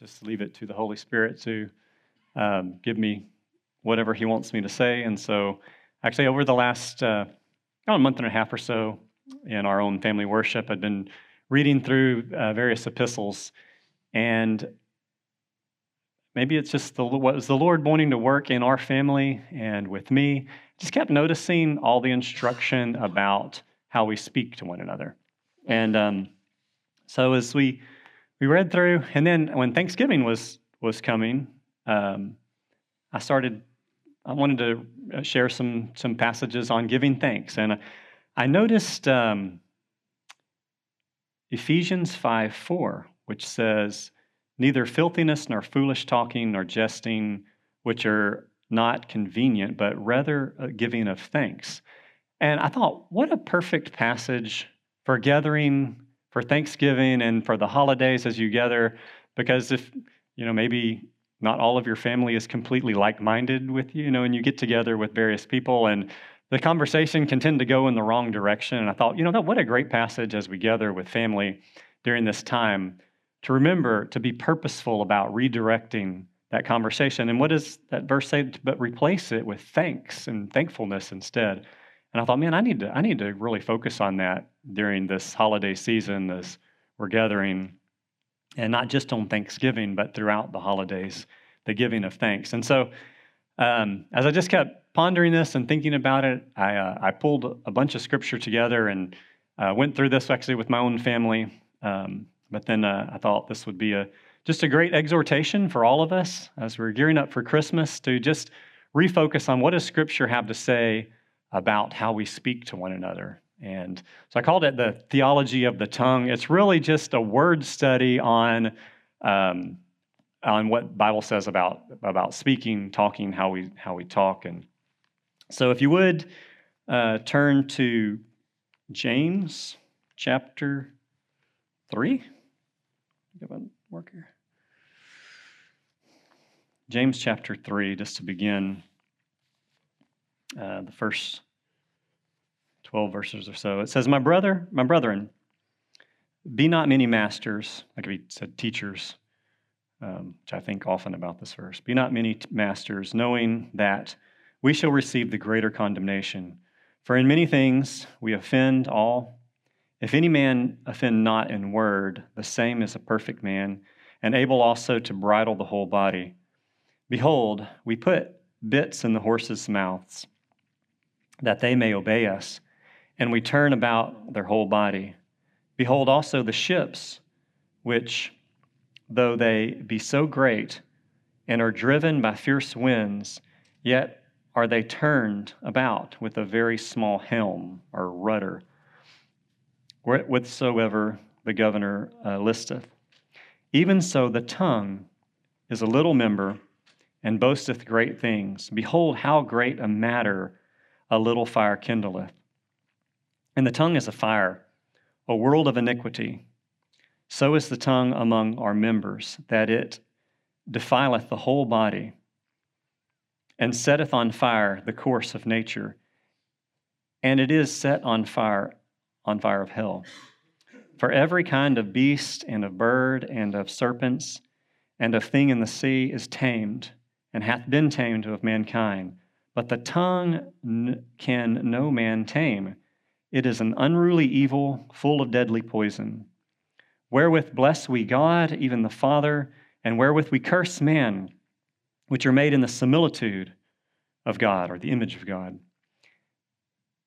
just leave it to the Holy Spirit to um, give me whatever He wants me to say. And so, actually, over the last uh, a month and a half or so in our own family worship, I've been reading through uh, various epistles, and maybe it's just the, what was the Lord wanting to work in our family and with me. Just kept noticing all the instruction about how we speak to one another. And um, so as we we read through, and then when Thanksgiving was was coming, um, I started. I wanted to uh, share some some passages on giving thanks, and I noticed um, Ephesians five four, which says, "Neither filthiness nor foolish talking nor jesting, which are not convenient, but rather giving of thanks." And I thought, what a perfect passage for gathering for Thanksgiving and for the holidays as you gather, because if, you know, maybe not all of your family is completely like minded with you, you know, and you get together with various people and the conversation can tend to go in the wrong direction. And I thought, you know, what a great passage as we gather with family during this time to remember to be purposeful about redirecting that conversation. And what does that verse say? But replace it with thanks and thankfulness instead. And I thought, man, I need to I need to really focus on that during this holiday season as we're gathering, and not just on Thanksgiving, but throughout the holidays, the giving of thanks. And so, um, as I just kept pondering this and thinking about it, I uh, I pulled a bunch of scripture together and uh, went through this actually with my own family. Um, but then uh, I thought this would be a just a great exhortation for all of us as we're gearing up for Christmas to just refocus on what does Scripture have to say about how we speak to one another. And so I called it the theology of the tongue. It's really just a word study on, um, on what Bible says about, about speaking, talking, how we, how we talk. And so if you would uh, turn to James chapter 3. Give a work here. James chapter 3, just to begin. Uh, the first 12 verses or so. It says, My brother, my brethren, be not many masters, like we said, teachers, um, which I think often about this verse. Be not many t- masters, knowing that we shall receive the greater condemnation. For in many things we offend all. If any man offend not in word, the same is a perfect man, and able also to bridle the whole body. Behold, we put bits in the horses' mouths that they may obey us, and we turn about their whole body. Behold also the ships, which, though they be so great and are driven by fierce winds, yet are they turned about with a very small helm or rudder, whatsoever the governor uh, listeth. Even so, the tongue is a little member and boasteth great things. Behold, how great a matter a little fire kindleth. And the tongue is a fire, a world of iniquity. So is the tongue among our members, that it defileth the whole body, and setteth on fire the course of nature, and it is set on fire, on fire of hell. For every kind of beast and of bird and of serpents and of thing in the sea is tamed, and hath been tamed of mankind but the tongue can no man tame. It is an unruly evil, full of deadly poison. Wherewith bless we God, even the Father, and wherewith we curse man, which are made in the similitude of God, or the image of God.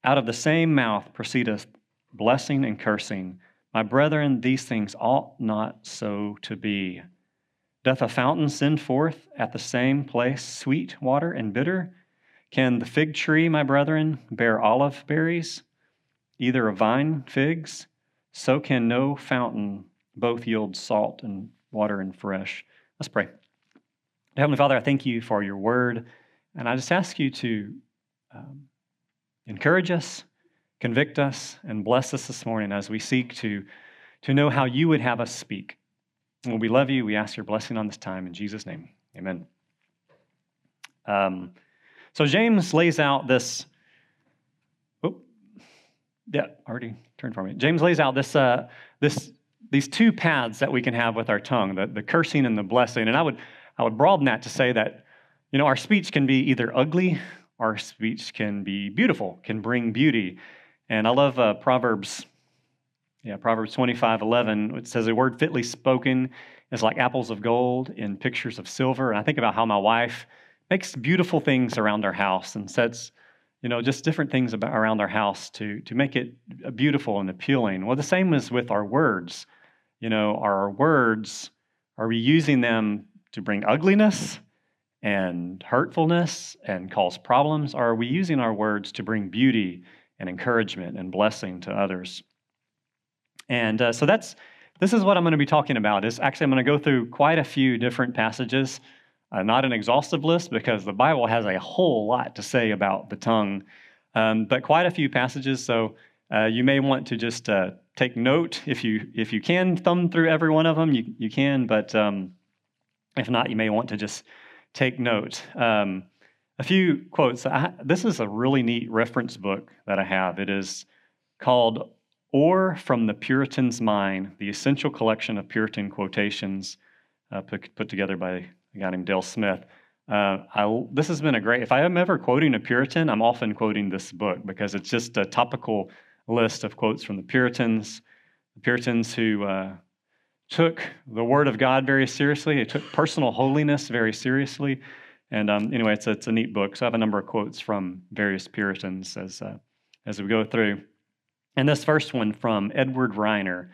Out of the same mouth proceedeth blessing and cursing. My brethren, these things ought not so to be. Doth a fountain send forth at the same place sweet water and bitter? Can the fig tree, my brethren, bear olive berries, either a vine figs? So can no fountain both yield salt and water and fresh. Let's pray. Heavenly Father, I thank you for your word, and I just ask you to um, encourage us, convict us, and bless us this morning as we seek to, to know how you would have us speak. And we love you. We ask your blessing on this time. In Jesus' name, amen. Um, so James lays out this. Yeah, already turned for me. James lays out this uh, this these two paths that we can have with our tongue, the, the cursing and the blessing. And I would, I would broaden that to say that, you know, our speech can be either ugly, our speech can be beautiful, can bring beauty. And I love uh, Proverbs, yeah, Proverbs 25, 11. It says, a word fitly spoken is like apples of gold in pictures of silver. And I think about how my wife makes beautiful things around our house and sets you know, just different things about around our house to, to make it beautiful and appealing. Well, the same is with our words. You know, our words, are we using them to bring ugliness and hurtfulness and cause problems? Or are we using our words to bring beauty and encouragement and blessing to others? And uh, so that's this is what I'm going to be talking about. Is actually I'm going to go through quite a few different passages uh, not an exhaustive list because the Bible has a whole lot to say about the tongue, um, but quite a few passages. So uh, you may want to just uh, take note if you if you can thumb through every one of them. You you can, but um, if not, you may want to just take note. Um, a few quotes. I, this is a really neat reference book that I have. It is called "Or from the Puritan's Mind: The Essential Collection of Puritan Quotations." Uh, put, put together by a guy named Dale Smith. Uh, I, this has been a great, if I am ever quoting a Puritan, I'm often quoting this book because it's just a topical list of quotes from the Puritans, the Puritans who uh, took the Word of God very seriously, they took personal holiness very seriously. And um, anyway, it's a, it's a neat book. So I have a number of quotes from various Puritans as, uh, as we go through. And this first one from Edward Reyner.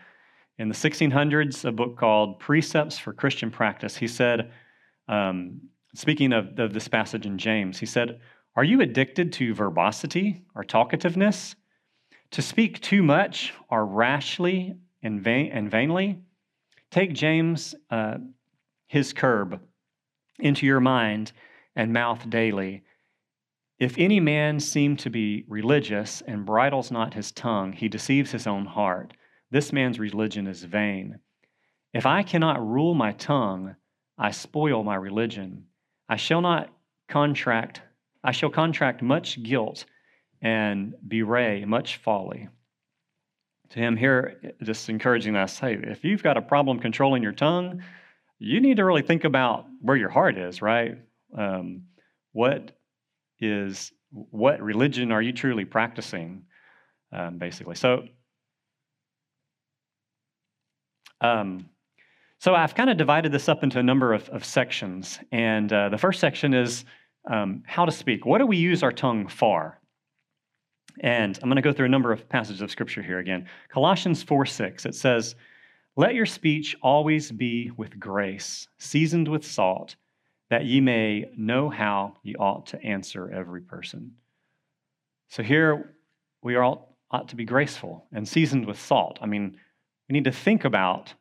In the 1600s, a book called Precepts for Christian Practice, he said, um, speaking of, this passage in James, he said, Are you addicted to verbosity or talkativeness? To speak too much or rashly and, vain, and vainly? Take James, uh, his curb, into your mind and mouth daily. If any man seem to be religious and bridles not his tongue, he deceives his own heart. This man's religion is vain. If I cannot rule my tongue, I spoil my religion. I shall not contract, I shall contract much guilt and bewray much folly. To him here, just encouraging us hey, if you've got a problem controlling your tongue, you need to really think about where your heart is, right? Um, what is what religion are you truly practicing, um, basically? So, um, so I've kind of divided this up into a number of, of sections. And uh, the first section is um, how to speak. What do we use our tongue for? And I'm going to go through a number of passages of scripture here again. Colossians 4 6, it says, Let your speech always be with grace, seasoned with salt, that ye may know how ye ought to answer every person. So here we all, ought to be graceful and seasoned with salt. I mean, we need to think about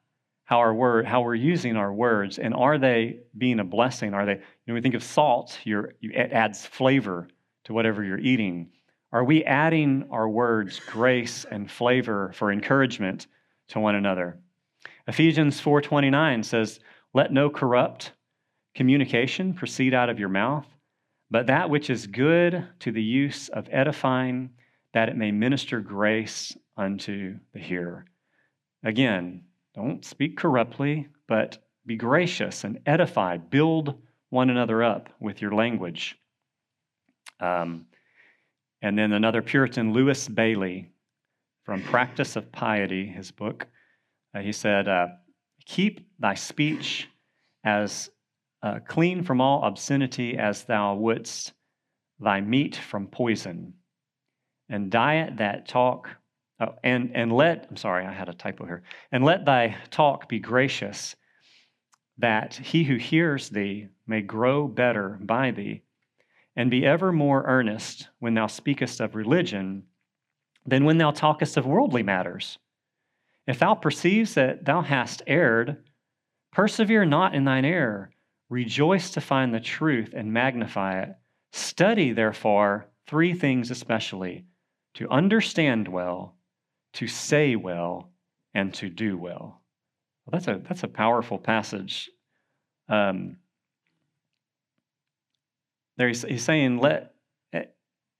how our word, how we're using our words, and are they being a blessing? Are they? You know, we think of salt. you it adds flavor to whatever you're eating. Are we adding our words grace and flavor for encouragement to one another? Ephesians 4:29 says, "Let no corrupt communication proceed out of your mouth, but that which is good to the use of edifying, that it may minister grace unto the hearer." Again, don't speak corruptly, but be gracious and edify. Build one another up with your language. Um, and then another Puritan, Lewis Bayly, from Practice of Piety, his book, uh, he said, uh, Keep thy speech as uh, clean from all obscenity as thou wouldst thy meat from poison, and diet that talk Oh, and, and let, I'm sorry, I had a typo here. And let thy talk be gracious, that he who hears thee may grow better by thee, and be ever more earnest when thou speakest of religion than when thou talkest of worldly matters. If thou perceives that thou hast erred, persevere not in thine error. Rejoice to find the truth and magnify it. Study, therefore, three things especially to understand well to say well, and to do well. well that's, a, that's a powerful passage. Um, there he's, he's saying, let,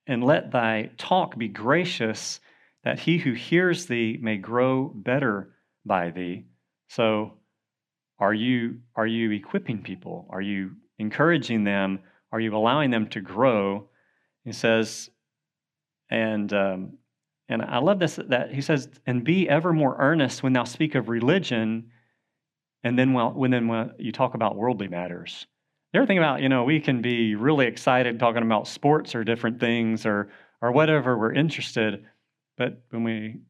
and let thy talk be gracious, that he who hears thee may grow better by thee. So, are you are you equipping people? Are you encouraging them? Are you allowing them to grow? He says, and um, and I love this that he says, and be ever more earnest when thou speak of religion, and then well, when then when you talk about worldly matters. The other thing about you know we can be really excited talking about sports or different things or or whatever we're interested, but when we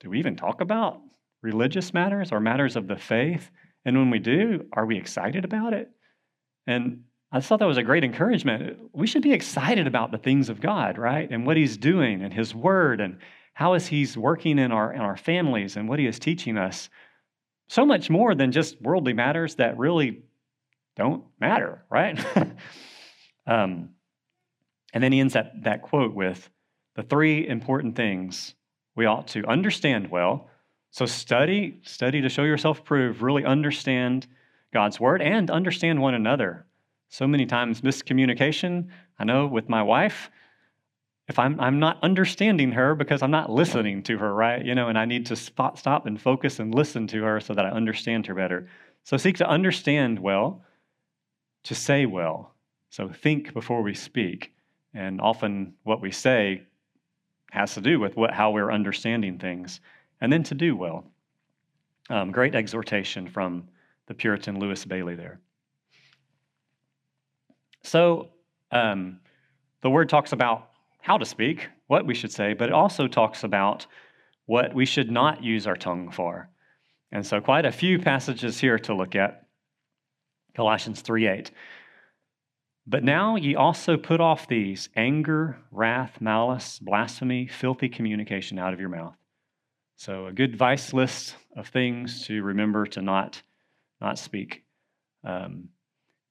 do we even talk about religious matters or matters of the faith? And when we do, are we excited about it? And I thought that was a great encouragement. We should be excited about the things of God, right? And what He's doing and His Word and how is He's working in our, in our families and what He is teaching us. So much more than just worldly matters that really don't matter, right? um, and then he ends that, that quote with the three important things we ought to understand well. So study, study to show yourself approved, really understand God's word and understand one another. So many times miscommunication, I know with my wife, if I'm, I'm not understanding her because I'm not listening to her, right? You know, and I need to spot, stop and focus and listen to her so that I understand her better. So seek to understand well, to say well. So think before we speak. And often what we say has to do with what, how we're understanding things. And then to do well. Um, great exhortation from the Puritan Lewis Bayly there. So um, the word talks about how to speak, what we should say, but it also talks about what we should not use our tongue for. And so, quite a few passages here to look at. Colossians 3 8. But now ye also put off these anger, wrath, malice, blasphemy, filthy communication out of your mouth. So, a good vice list of things to remember to not, not speak. Um,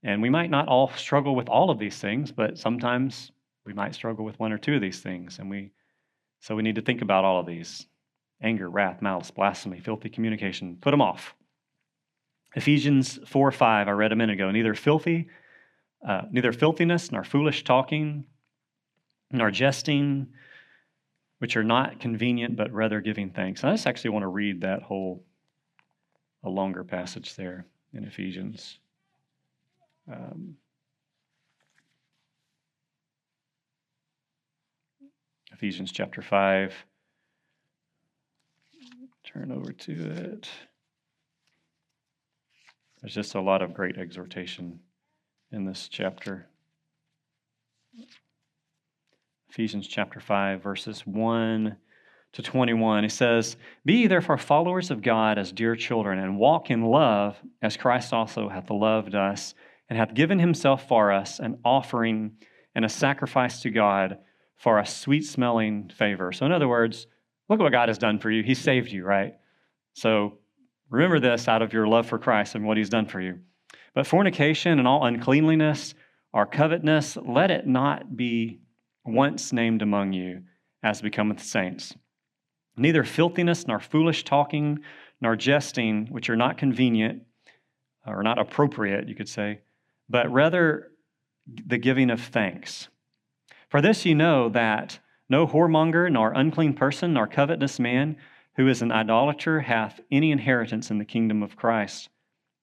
and we might not all struggle with all of these things, but sometimes we might struggle with one or two of these things. And we, so we need to think about all of these anger, wrath, malice, blasphemy, filthy communication. Put them off. Ephesians 4 5, I read a minute ago. Neither filthy, uh, neither filthiness, nor foolish talking, nor jesting, which are not convenient, but rather giving thanks. And I just actually want to read that whole, a longer passage there in Ephesians. Um, Ephesians chapter 5. Turn over to it. There's just a lot of great exhortation in this chapter. Ephesians chapter 5, verses 1 to 21. He says, Be therefore followers of God as dear children, and walk in love, as Christ also hath loved us and hath given himself for us an offering and a sacrifice to God for a sweet smelling favor. So, in other words, look what God has done for you. He saved you, right? So, remember this out of your love for Christ and what he's done for you. But fornication and all uncleanliness or covetousness, let it not be once named among you, as becometh saints. Neither filthiness, nor foolish talking, nor jesting, which are not convenient, or not appropriate, you could say, but rather the giving of thanks. For this ye know that no whoremonger, nor unclean person, nor covetous man who is an idolater hath any inheritance in the kingdom of Christ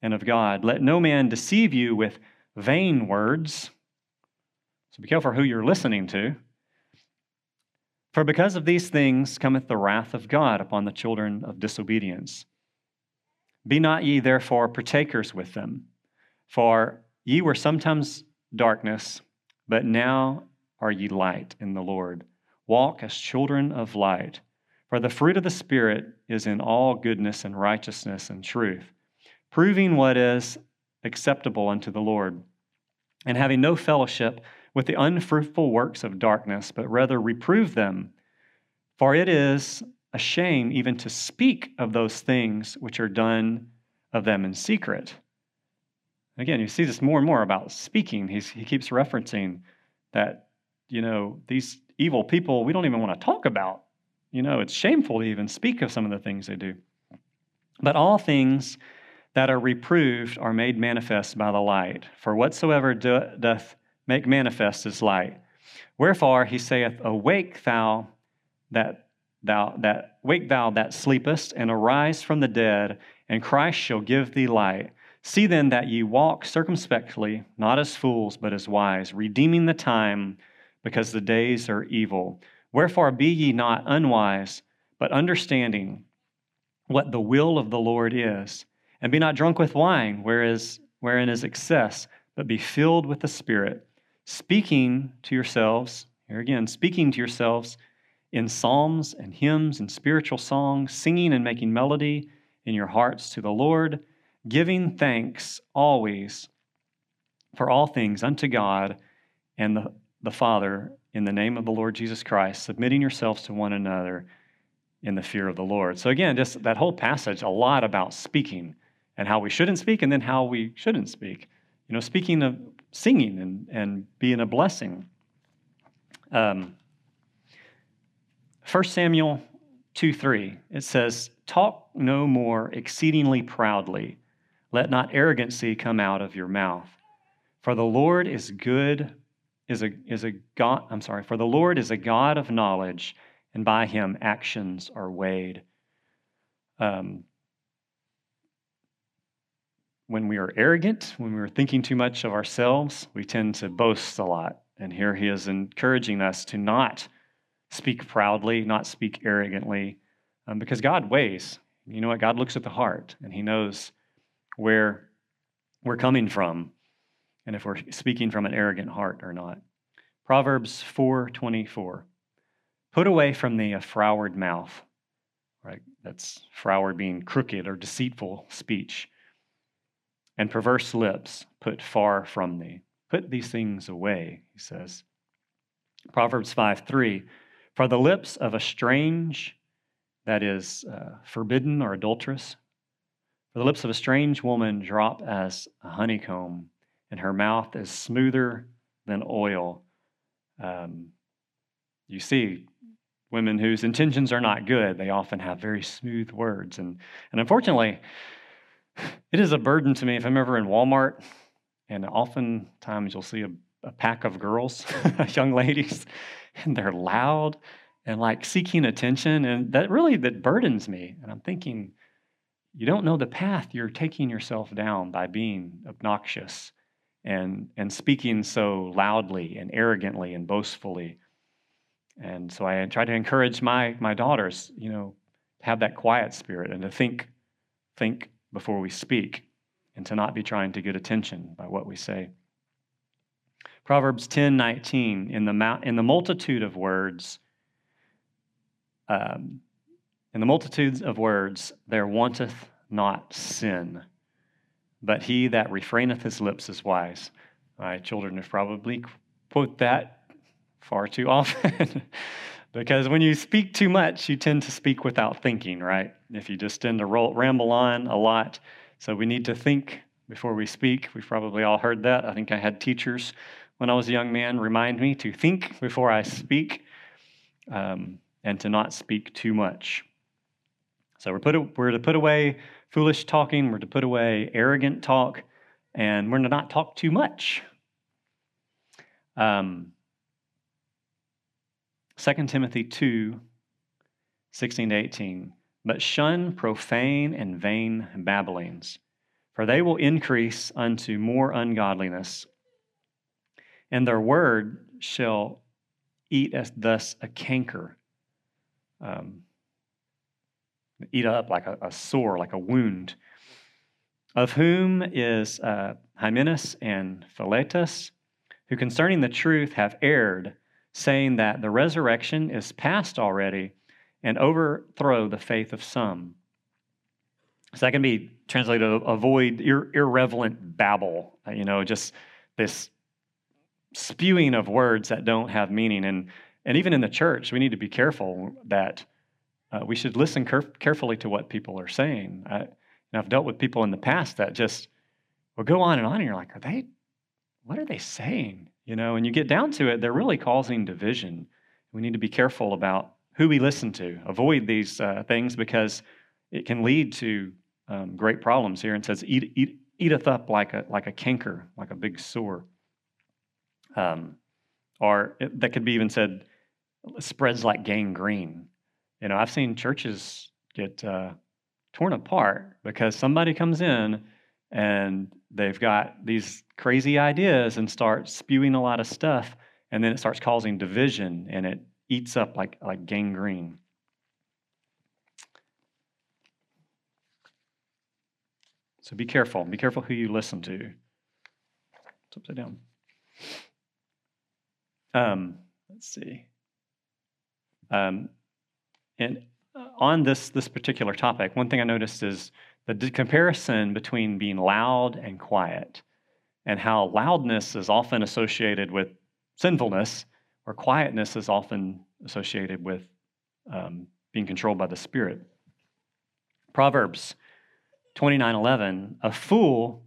and of God. Let no man deceive you with vain words. So be careful who you're listening to. For because of these things cometh the wrath of God upon the children of disobedience. Be not ye therefore partakers with them. For Ye were sometimes darkness, but now are ye light in the Lord. Walk as children of light. For the fruit of the Spirit is in all goodness and righteousness and truth, proving what is acceptable unto the Lord, and having no fellowship with the unfruitful works of darkness, but rather reprove them. For it is a shame even to speak of those things which are done of them in secret. Again, you see this more and more about speaking. He's, he keeps referencing that, you know, these evil people we don't even want to talk about. You know, it's shameful to even speak of some of the things they do. But all things that are reproved are made manifest by the light. For whatsoever do, doth make manifest is light. Wherefore he saith, Awake thou that thou that wake thou that sleepest, and arise from the dead, and Christ shall give thee light. See then that ye walk circumspectly, not as fools, but as wise, redeeming the time, because the days are evil. Wherefore be ye not unwise, but understanding what the will of the Lord is. And be not drunk with wine, wherein is excess, but be filled with the Spirit, speaking to yourselves, here again, speaking to yourselves in psalms and hymns and spiritual songs, singing and making melody in your hearts to the Lord, giving thanks always for all things unto God and the, the Father in the name of the Lord Jesus Christ, submitting yourselves to one another in the fear of the Lord. So, again, just that whole passage, a lot about speaking and how we shouldn't speak and then how we shouldn't speak. You know, speaking of singing and, and being a blessing. Um, 1 Samuel 2 3, it says, Talk no more exceedingly proudly. Let not arrogancy come out of your mouth. For the Lord is good, is a, is a God, I'm sorry, for the Lord is a God of knowledge, and by him actions are weighed. Um, when we are arrogant, when we are thinking too much of ourselves, we tend to boast a lot. And here he is encouraging us to not speak proudly, not speak arrogantly, um, because God weighs. You know what? God looks at the heart, and He knows where we're coming from, and if we're speaking from an arrogant heart or not. Proverbs 4:24. Put away from thee a froward mouth. Right? That's froward being crooked or deceitful speech. And perverse lips put far from thee. Put these things away, he says. Proverbs 5 3. For the lips of a strange, that is, uh, forbidden or adulterous, for the lips of a strange woman drop as a honeycomb, and her mouth is smoother than oil. Um, you see, women whose intentions are not good, they often have very smooth words. And, and unfortunately, it is a burden to me if I'm ever in Walmart, and oftentimes you'll see a, a pack of girls, young ladies, and they're loud and like seeking attention and that really that burdens me and i'm thinking you don't know the path you're taking yourself down by being obnoxious and and speaking so loudly and arrogantly and boastfully. And so i try to encourage my my daughters you know to have that quiet spirit and to think think before we speak and to not be trying to get attention by what we say. Proverbs 10 19, in the, in the multitude of words, um, in the multitudes of words, there wanteth not sin, but he that refraineth his lips is wise. My children have probably quote that far too often. because when you speak too much, you tend to speak without thinking, right? If you just tend to roll, ramble on a lot. So we need to think before we speak. We've probably all heard that. I think I had teachers when I was a young man remind me to think before I speak um, and to not speak too much. So we're, put, we're to put away foolish talking, we're to put away arrogant talk, and we're to not talk too much. Um, 2 Timothy 2 16 to 18. But shun profane and vain babblings, for they will increase unto more ungodliness and their word shall eat as thus a canker, um, eat up like a, a, sore, like a wound. Of whom is uh, Hymenaeus and Philetus, who concerning the truth have erred, saying that the resurrection is past already, and overthrow the faith of some. So that can be translated avoid ir- irrelevant babble, you know, just this spewing of words that don't have meaning. And, and even in the church, we need to be careful that uh, we should listen caref- carefully to what people are saying. I, I've dealt with people in the past that just will go on and on, and you're like, are they, what are they saying? You know, and you get down to it, they're really causing division. We need to be careful about who we listen to. Avoid these uh, things because it can lead to um, great problems here. And says, eat, eat, eateth up like a, like a canker, like a big sore. Um, or it, that could be even said spreads like gangrene. You know, I've seen churches get uh, torn apart because somebody comes in and they've got these crazy ideas and start spewing a lot of stuff and then it starts causing division and it eats up like, like gangrene. So be careful. Be careful who you listen to. It's upside down. Um, let's see. Um, and uh, on this, this particular topic, one thing I noticed is the comparison between being loud and quiet, and how loudness is often associated with sinfulness, or quietness is often associated with um, being controlled by the Spirit. Proverbs 29:11 A fool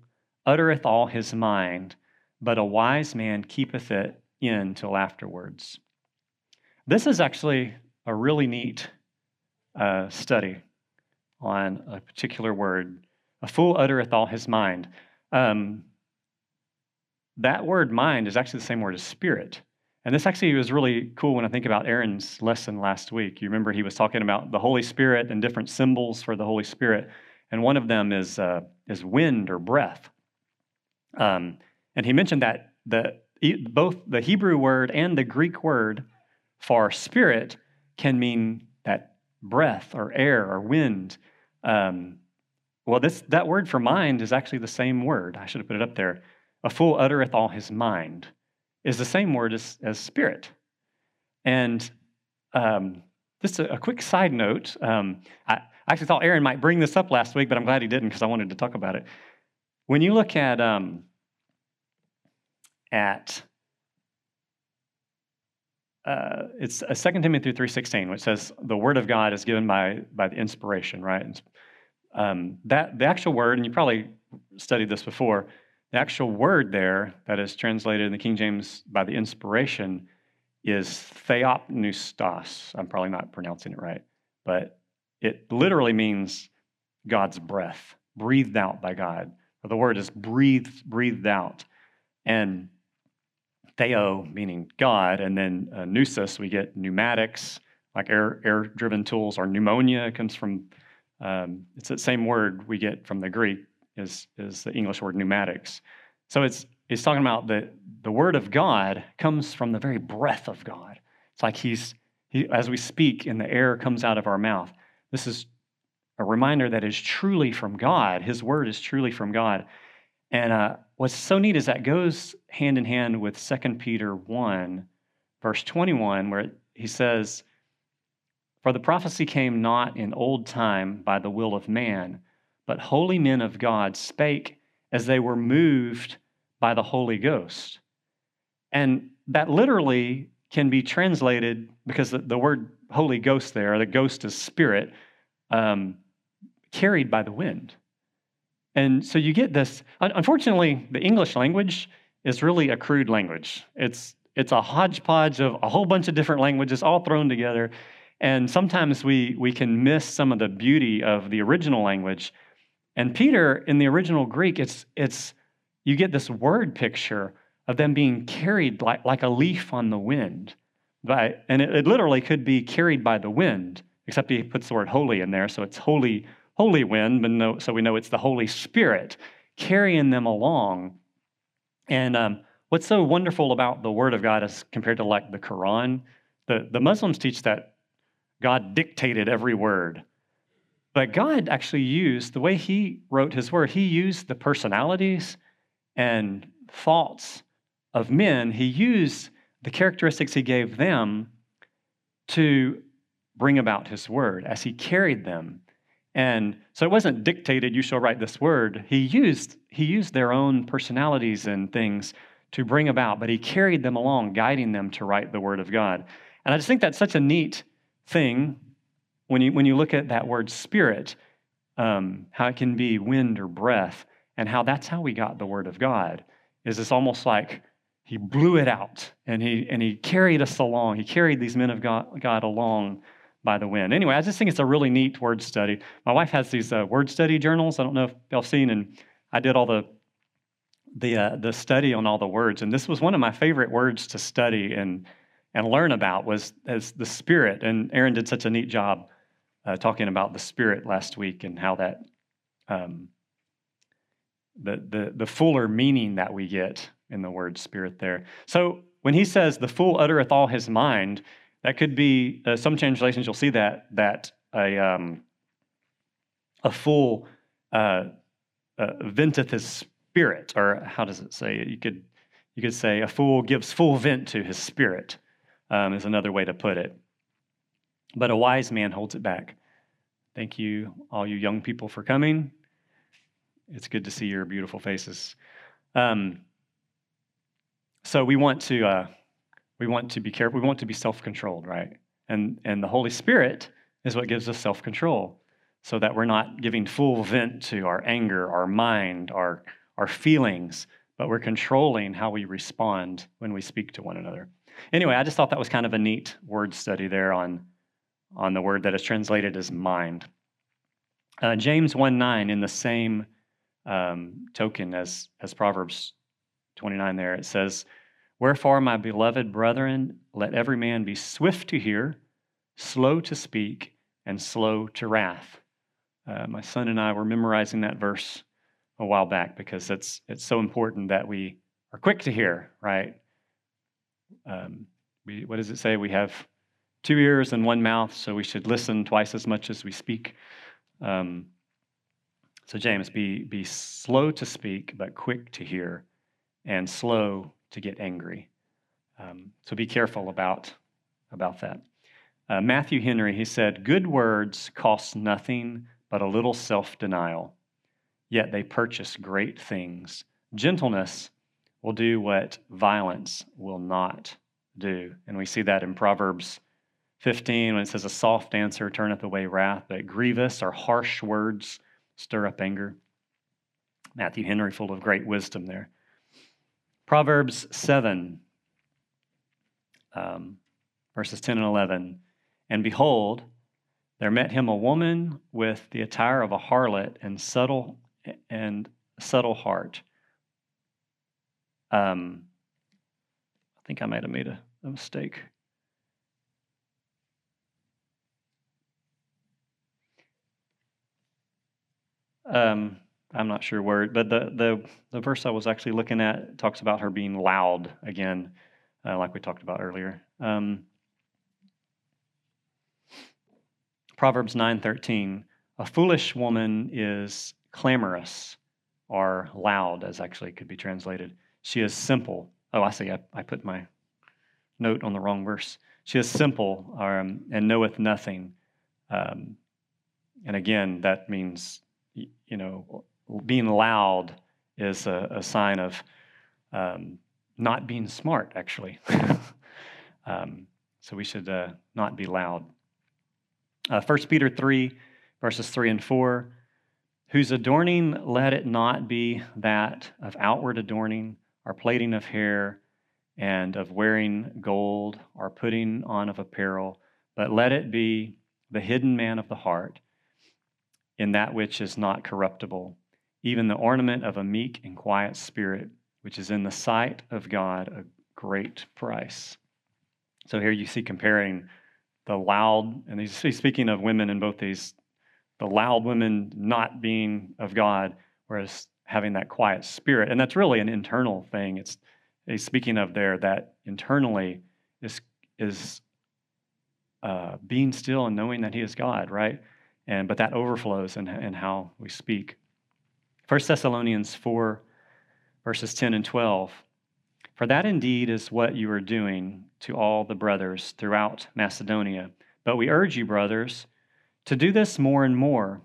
uttereth all his mind, but a wise man keepeth it in till afterwards. This is actually a really neat uh, study on a particular word. A fool uttereth all his mind. Um, that word mind is actually the same word as spirit. And this actually was really cool when I think about Aaron's lesson last week. You remember he was talking about the Holy Spirit and different symbols for the Holy Spirit. And one of them is, uh, is wind or breath. Um, and he mentioned that the, both the Hebrew word and the Greek word for spirit can mean that breath or air or wind. Um, well, this, that word for mind is actually the same word. I should have put it up there. A fool uttereth all his mind is the same word as, as spirit. And um, just a, a, quick side note um, I, actually thought Aaron might bring this up last week, but I'm glad he didn't because I wanted to talk about it. When you look at, um, at uh, it's a 2 Timothy 3.16, which says the word of God is given by, by the inspiration, right? Um, that the actual word, and you probably studied this before, the actual word there that is translated in the King James by the inspiration is theopneustos. I'm probably not pronouncing it right, but it literally means God's breath, breathed out by God. the word is breathed, breathed out. And theo meaning God, and then uh, pneusis, we get pneumatics, like air, air-driven tools, or pneumonia comes from, um, it's the same word we get from the Greek, is, is the English word pneumatics. So it's, it's talking about the, the word of God comes from the very breath of God. It's like he's, he, as we speak and the air comes out of our mouth, this is a reminder that is truly from God. His word is truly from God. And uh, what's so neat is that goes hand in hand with 2 Peter 1, verse 21, where he says, For the prophecy came not in old time by the will of man, but holy men of God spake as they were moved by the Holy Ghost. And that literally can be translated because the, the word Holy Ghost there, the ghost is spirit, um, carried by the wind. And so you get this. Unfortunately, the English language is really a crude language. It's, it's a hodgepodge of a whole bunch of different languages all thrown together. And sometimes we, we can miss some of the beauty of the original language. And Peter, in the original Greek, it's, it's you get this word picture of them being carried like, like a leaf on the wind. By, and it, it literally could be carried by the wind, except he puts the word holy in there, so it's holy holy wind, but no, so we know it's the Holy Spirit carrying them along. And um, what's so wonderful about the Word of God as compared to like the Quran, the, the Muslims teach that God dictated every word. But God actually used, the way He wrote His Word, He used the personalities and thoughts of men, He used the characteristics He gave them to bring about His Word as He carried them and so it wasn't dictated, you shall write this word. He used, he used their own personalities and things to bring about, but he carried them along, guiding them to write the word of God. And I just think that's such a neat thing when you, when you look at that word spirit, um, how it can be wind or breath, and how that's how we got the word of God. Is it's almost like he blew it out and he, and he carried us along. He carried these men of God, God along by the wind. Anyway, I just think it's a really neat word study. My wife has these uh, word study journals. I don't know if y'all seen, and I did all the the uh, the study on all the words, and this was one of my favorite words to study and and learn about was as the spirit. And Aaron did such a neat job uh, talking about the Spirit last week and how that um, the, the the fuller meaning that we get in the word Spirit there. So when he says the fool uttereth all his mind, that could be uh, some translations. You'll see that that a um, a fool uh, uh, venteth his spirit, or how does it say? You could you could say a fool gives full vent to his spirit. Um, is another way to put it. But a wise man holds it back. Thank you, all you young people, for coming. It's good to see your beautiful faces. Um, so we want to uh, we want to be careful. We want to be self-controlled, right? And and the Holy Spirit is what gives us self-control, so that we're not giving full vent to our anger, our mind, our our feelings, but we're controlling how we respond when we speak to one another. Anyway, I just thought that was kind of a neat word study there on on the word that is translated as mind. Uh, James 1 9, in the same um, token as, as Proverbs 29 there, it says, Wherefore, my beloved brethren, let every man be swift to hear, slow to speak, and slow to wrath. Uh, my son and I were memorizing that verse a while back because it's, it's so important that we are quick to hear, right? Um, we, what does it say? We have two ears and one mouth, so we should listen twice as much as we speak. Um, so, James, be, be slow to speak, but quick to hear, and slow to get angry. Um, so, be careful about, about that. Uh, Matthew Henry, he said, Good words cost nothing but a little self denial, yet they purchase great things. Gentleness will do what violence will not do. And we see that in Proverbs 15 when it says, A soft answer turneth away wrath, but grievous or harsh words stir up anger. Matthew Henry, full of great wisdom there. Proverbs 7, um, verses 10 and 11. And behold, there met him a woman with the attire of a harlot and subtle and subtle heart. Um, I think I might have made a, a mistake. Um, I'm not sure where, but the, the, the verse I was actually looking at talks about her being loud again, uh, like we talked about earlier. Um, Proverbs 9:13, a foolish woman is clamorous or loud, as actually could be translated. She is simple. Oh, I see. I, I put my note on the wrong verse. She is simple um, and knoweth nothing. Um, and again, that means you know, being loud is a, a sign of um, not being smart, actually. um, so we should uh, not be loud. Uh, 1 Peter 3, verses 3 and 4 whose adorning let it not be that of outward adorning, or plaiting of hair, and of wearing gold, or putting on of apparel, but let it be the hidden man of the heart in that which is not corruptible, even the ornament of a meek and quiet spirit, which is in the sight of God a great price. So here you see comparing the loud, and he's speaking of women in both these, the loud women not being of God, whereas having that quiet spirit. And that's really an internal thing. It's he's speaking of there that internally is is uh, being still and knowing that he is God, right? And, but that overflows in, in how we speak. 1 Thessalonians 4, verses 10 and 12. For that indeed is what you are doing to all the brothers throughout Macedonia. But we urge you, brothers, to do this more and more,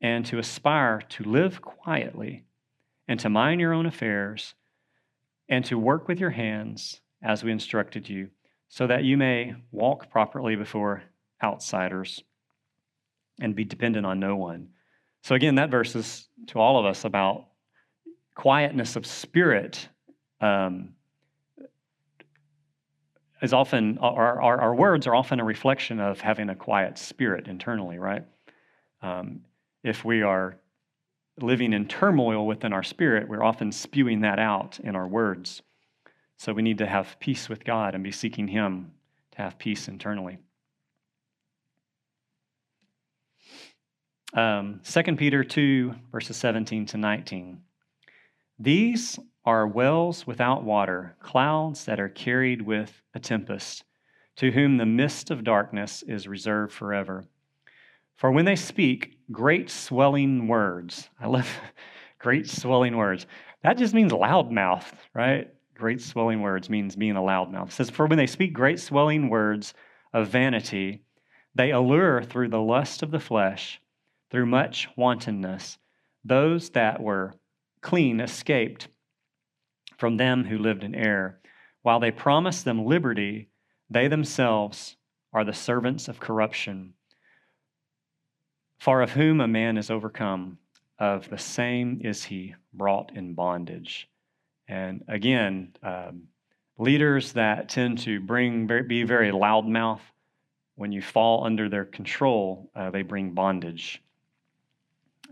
and to aspire to live quietly, and to mind your own affairs, and to work with your hands as we instructed you, so that you may walk properly before outsiders and be dependent on no one. So, again, that verse is to all of us about quietness of spirit. Um, is often our, our, our, words are often a reflection of having a quiet spirit internally, right? Um, if we are living in turmoil within our spirit, we're often spewing that out in our words. So we need to have peace with God and be seeking Him to have peace internally. Um, 2 Peter 2, verses 17 to 19. These are wells without water, clouds that are carried with a tempest, to whom the mist of darkness is reserved forever. For when they speak great swelling words, I love great swelling words. That just means loud mouth, right? Great swelling words means being a loud mouth. It says, For when they speak great swelling words of vanity, they allure through the lust of the flesh, through much wantonness, those that were clean escaped from them who lived in error. While they promise them liberty, they themselves are the servants of corruption. For of whom a man is overcome, of the same is he brought in bondage. And again, um, leaders that tend to bring very, be very loudmouth, when you fall under their control, uh, they bring bondage.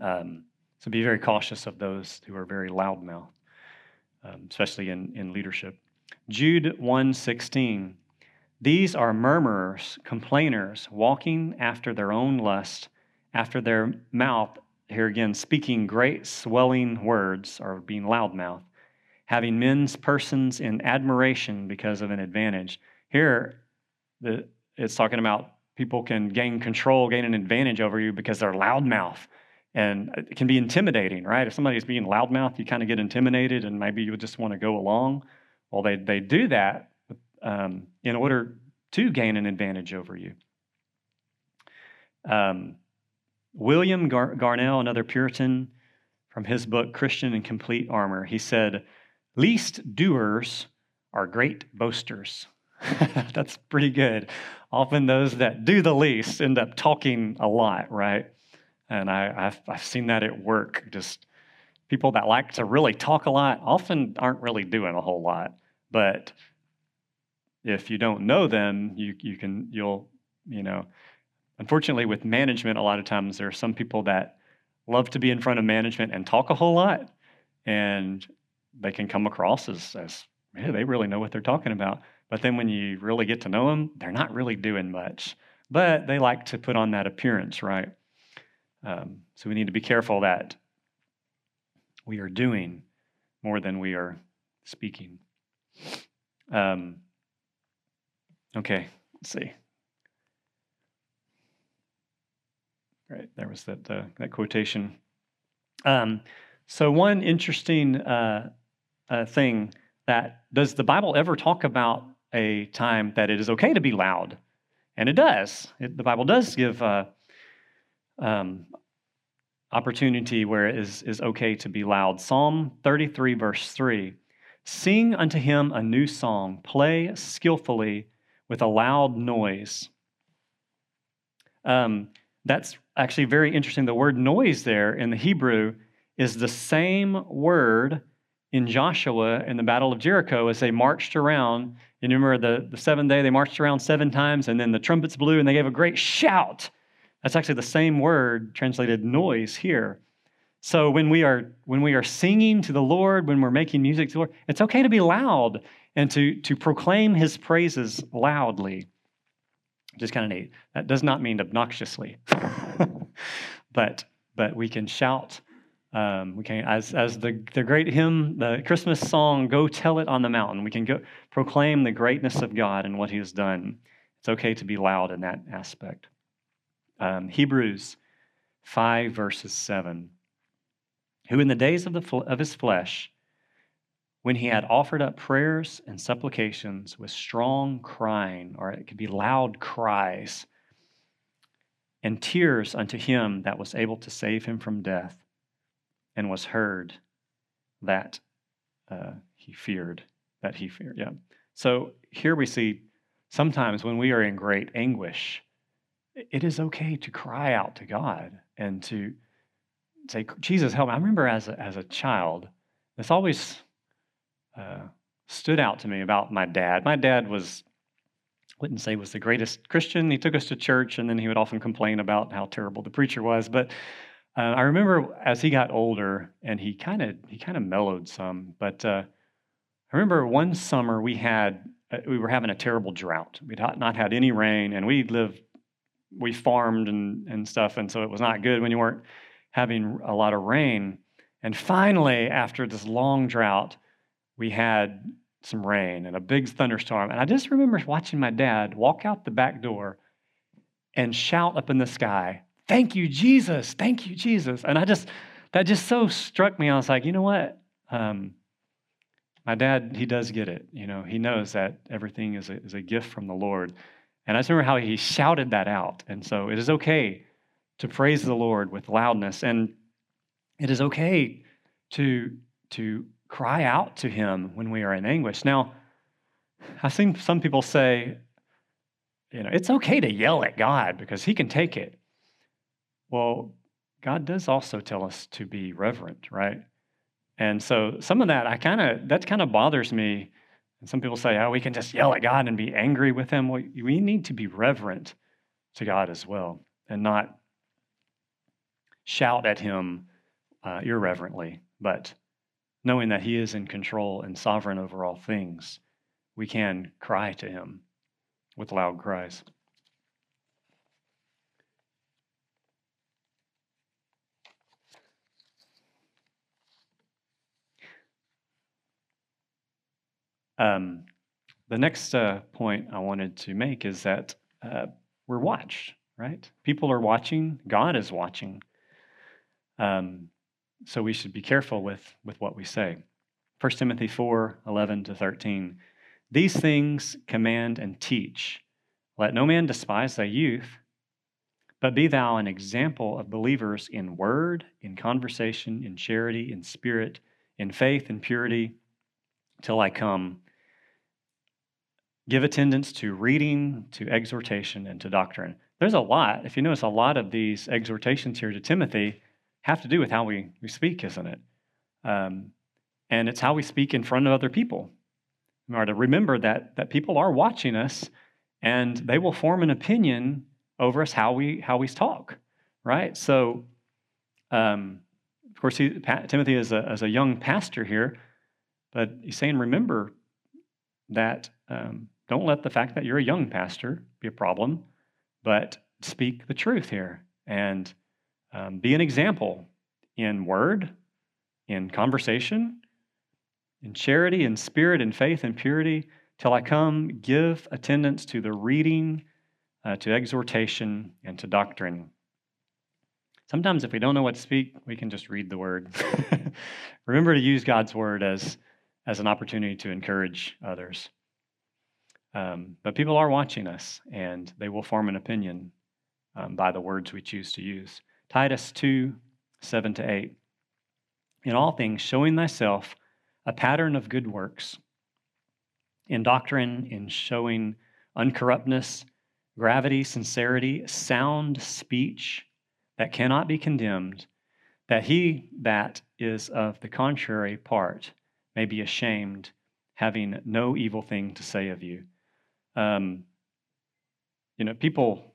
Um, so be very cautious of those who are very loudmouth, um, especially in, in leadership. Jude 1:16. These are murmurers, complainers, walking after their own lust, after their mouth, here again, speaking great swelling words, or being loudmouth, having men's persons in admiration because of an advantage. Here, the, it's talking about people can gain control, gain an advantage over you because they're loudmouth. And it can be intimidating, right? If somebody's being loudmouth, you kind of get intimidated and maybe you just want to go along. Well, they, they do that um, in order to gain an advantage over you. Um, William Gar- Gurnall, another Puritan, from his book Christian in Complete Armor, he said, Least doers are great boasters. That's pretty good. Often those that do the least end up talking a lot, right? And I, have I've seen that at work. Just people that like to really talk a lot often aren't really doing a whole lot. But if you don't know them, you, you can, you'll, you know, unfortunately with management, a lot of times there are some people that love to be in front of management and talk a whole lot. And they can come across as, as yeah, they really know what they're talking about. But then when you really get to know them, they're not really doing much. But they like to put on that appearance, right? Um, so we need to be careful that we are doing more than we are speaking. Um, okay, let's see. Right, there was that uh, that quotation. Um, so one interesting uh, uh, thing that does the Bible ever talk about a time that it is okay to be loud? And it does. It, the Bible does give uh, um, opportunity where it is, is okay to be loud. Psalm 33, verse 3 Sing unto him a new song, play skillfully with a loud noise. Um, that's actually very interesting. The word noise there in the Hebrew is the same word in Joshua in the Battle of Jericho as they marched around. And remember the, the seventh day, they marched around seven times, and then the trumpets blew and they gave a great shout. That's actually the same word translated noise here. So when we are when we are singing to the Lord, when we're making music to the Lord, it's okay to be loud and to, to proclaim his praises loudly. Which is kind of neat. That does not mean obnoxiously. but but we can shout um, we can, as, as the, the great hymn, the Christmas song, Go Tell It on the Mountain, we can go proclaim the greatness of God and what He has done. It's okay to be loud in that aspect. Um, Hebrews 5, verses 7. Who in the days of, the, of his flesh, when he had offered up prayers and supplications with strong crying, or it could be loud cries, and tears unto him that was able to save him from death, and was heard that uh, he feared, that he feared. Yeah. So here we see sometimes when we are in great anguish, it is okay to cry out to God and to say, Jesus, help me. I remember as a, as a child, this always uh, stood out to me about my dad. My dad was, wouldn't say was the greatest Christian. He took us to church and then he would often complain about how terrible the preacher was. But uh, I remember as he got older, and he kind of he kind of mellowed some. But uh, I remember one summer we had uh, we were having a terrible drought. We'd not had any rain, and we lived we farmed and, and stuff, and so it was not good when you weren't having a lot of rain. And finally, after this long drought, we had some rain and a big thunderstorm. And I just remember watching my dad walk out the back door and shout up in the sky, Thank you, Jesus. Thank you, Jesus. And I just, that just so struck me. I was like, you know what? Um, my dad, he does get it. You know, he knows that everything is a, is a gift from the Lord. And I just remember how he shouted that out. And so it is okay to praise the Lord with loudness. And it is okay to, to cry out to him when we are in anguish. Now, I've seen some people say, you know, it's okay to yell at God because he can take it. Well, God does also tell us to be reverent, right? And so some of that I kind of that kind of bothers me. And some people say, "Oh, we can just yell at God and be angry with him." Well, we need to be reverent to God as well and not shout at him uh, irreverently, but knowing that he is in control and sovereign over all things, we can cry to him with loud cries. Um, the next uh, point I wanted to make is that uh, we're watched, right? People are watching, God is watching. Um, so we should be careful with, with what we say. 1 Timothy 4 11 to 13. These things command and teach. Let no man despise thy youth, but be thou an example of believers in word, in conversation, in charity, in spirit, in faith, in purity, till I come. Give attendance to reading, to exhortation, and to doctrine. There's a lot. If you notice, a lot of these exhortations here to Timothy have to do with how we, we speak, isn't it? Um, and it's how we speak in front of other people. We are to remember that, that people are watching us and they will form an opinion over us how we, how we talk, right? So, um, of course, he, Timothy is a, is a young pastor here, but he's saying, remember that um, don't let the fact that you're a young pastor be a problem, but speak the truth here. And um, be an example in word, in conversation, in charity, in spirit, in faith, in purity. Till I come, give attendance to the reading, uh, to exhortation, and to doctrine. Sometimes, if we don't know what to speak, we can just read the word. Remember to use God's word as, as an opportunity to encourage others. Um, but people are watching us, and they will form an opinion um, by the words we choose to use. Titus 2 7 to 8. In all things, showing thyself a pattern of good works, in doctrine, in showing uncorruptness, gravity, sincerity, sound speech that cannot be condemned, that he that is of the contrary part may be ashamed, having no evil thing to say of you. Um, you know, people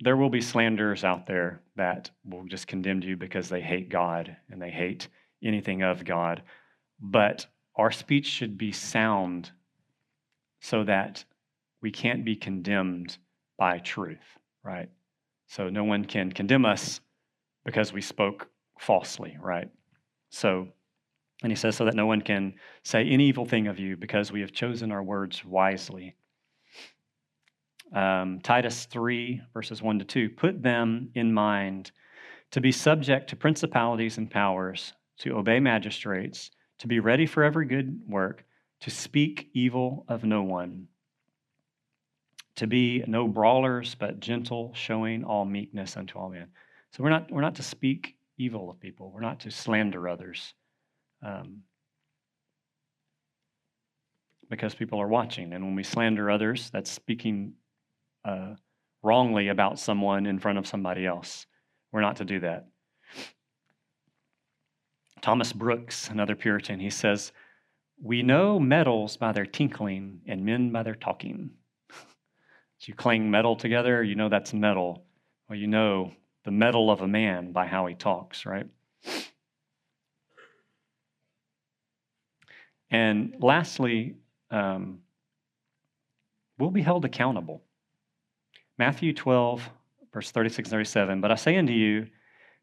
there will be slanderers out there that will just condemn you because they hate God and they hate anything of God. But our speech should be sound so that we can't be condemned by truth, right? So no one can condemn us because we spoke falsely, right? So, and he says, so that no one can say any evil thing of you because we have chosen our words wisely. Um, Titus 3, verses 1 to 2. Put them in mind to be subject to principalities and powers, to obey magistrates, to be ready for every good work, to speak evil of no one, to be no brawlers, but gentle, showing all meekness unto all men. So we're not, we're not to speak evil of people, we're not to slander others. Um, because people are watching. And when we slander others, that's speaking uh, wrongly about someone in front of somebody else. We're not to do that. Thomas Brooks, another Puritan, he says, We know metals by their tinkling and men by their talking. You clang metal together, you know that's metal. Well, you know the metal of a man by how he talks, right? And lastly, um, we'll be held accountable. Matthew 12, verse 36 and 37. But I say unto you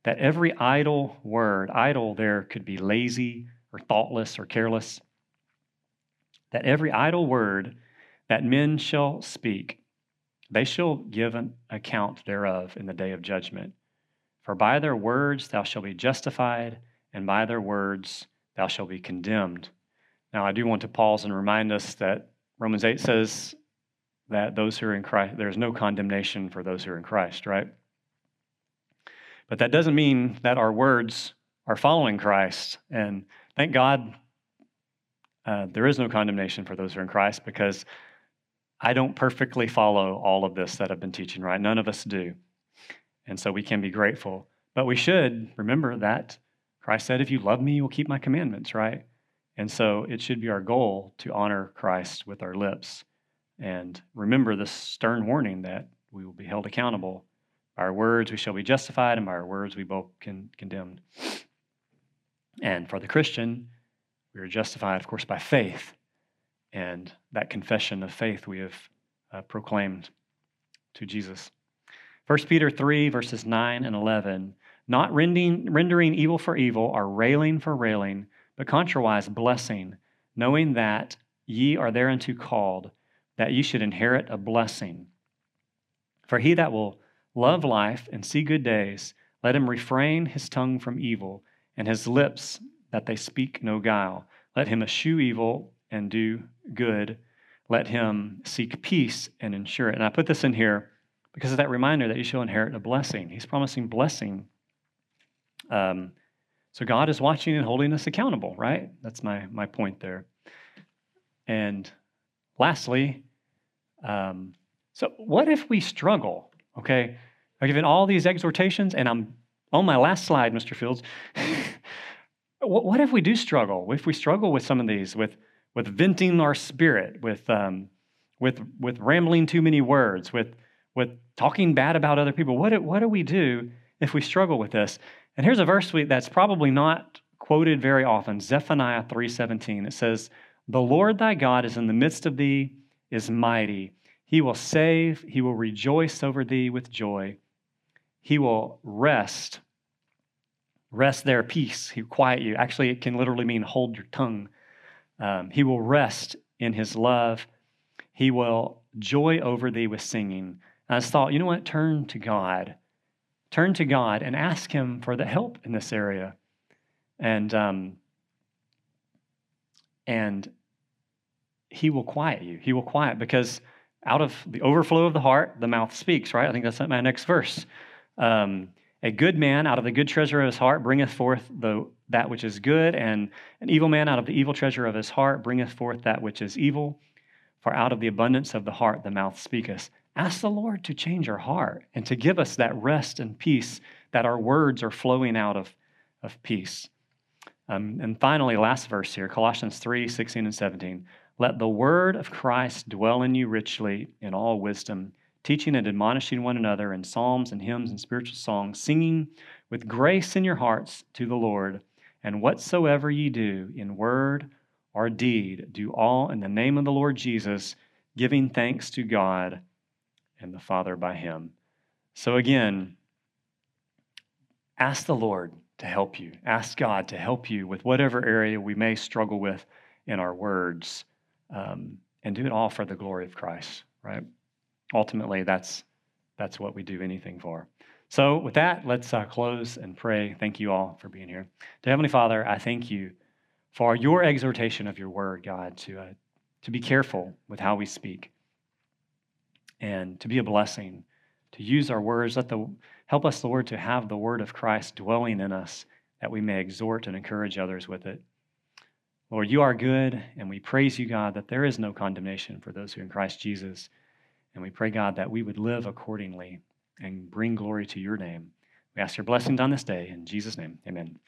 that every idle word, idle there could be lazy or thoughtless or careless, that every idle word that men shall speak, they shall give an account thereof in the day of judgment. For by their words thou shalt be justified, and by their words thou shalt be condemned. Now, I do want to pause and remind us that Romans 8 says that those who are in Christ, there's no condemnation for those who are in Christ, right? But that doesn't mean that our words are following Christ. And thank God uh, there is no condemnation for those who are in Christ because I don't perfectly follow all of this that I've been teaching, right? None of us do. And so we can be grateful. But we should remember that Christ said, If you love me, you will keep my commandments, right? And so it should be our goal to honor Christ with our lips and remember this stern warning that we will be held accountable. By our words we shall be justified, and by our words we both can condemned. And for the Christian, we are justified, of course, by faith. And that confession of faith we have uh, proclaimed to Jesus. 1 Peter 3, verses 9 and 11. Not rending, rendering evil for evil or railing for railing, but contrariwise blessing, knowing that ye are thereunto called, that you should inherit a blessing. For he that will love life and see good days, let him refrain his tongue from evil, and his lips that they speak no guile. Let him eschew evil and do good. Let him seek peace and ensure it. And I put this in here because of that reminder that you shall inherit a blessing. He's promising blessing. Um, so God is watching and holding us accountable, right? That's my, my point there. And lastly, um, so what if we struggle? Okay, I've given all these exhortations, and I'm on my last slide, Mr. Fields. what, if we do struggle? If we struggle with some of these, with with venting our spirit, with um, with with rambling too many words, with with talking bad about other people, what do, what do we do if we struggle with this? And here's a verse that's probably not quoted very often, Zephaniah 3:17. It says, "The Lord thy God is in the midst of thee, is mighty. He will save, he will rejoice over thee with joy. He will rest rest there, peace. He will quiet you. Actually, it can literally mean hold your tongue. Um, he will rest in his love. He will joy over thee with singing. And I just thought, you know what? Turn to God turn to God and ask Him for the help in this area. And, um, and He will quiet you. He will quiet because out of the overflow of the heart, the mouth speaks, right? I think that's my next verse. Um, a good man out of the good treasure of his heart bringeth forth the, that which is good, and an evil man out of the evil treasure of his heart bringeth forth that which is evil. For out of the abundance of the heart the mouth speaketh. Ask the Lord to change our heart and to give us that rest and peace that our words are flowing out of, of peace. Um, and finally, last verse here Colossians 3 16 and 17. Let the word of Christ dwell in you richly in all wisdom, teaching and admonishing one another in psalms and hymns and spiritual songs, singing with grace in your hearts to the Lord. And whatsoever ye do in word or deed, do all in the name of the Lord Jesus, giving thanks to God and the Father by him. So again, ask the Lord to help you. Ask God to help you with whatever area we may struggle with in our words, um, and do it all for the glory of Christ. Right? Ultimately, that's that's what we do anything for. So, with that, let's uh, close and pray. Thank you all for being here. To Heavenly Father, I thank you for your exhortation of your word, God, to uh, to be careful with how we speak and to be a blessing, to use our words. Let the help us, Lord, to have the word of Christ dwelling in us, that we may exhort and encourage others with it. Lord, you are good, and we praise you, God, that there is no condemnation for those who are in Christ Jesus. And we pray, God, that we would live accordingly and bring glory to your name. We ask your blessings on this day. In Jesus' name, amen.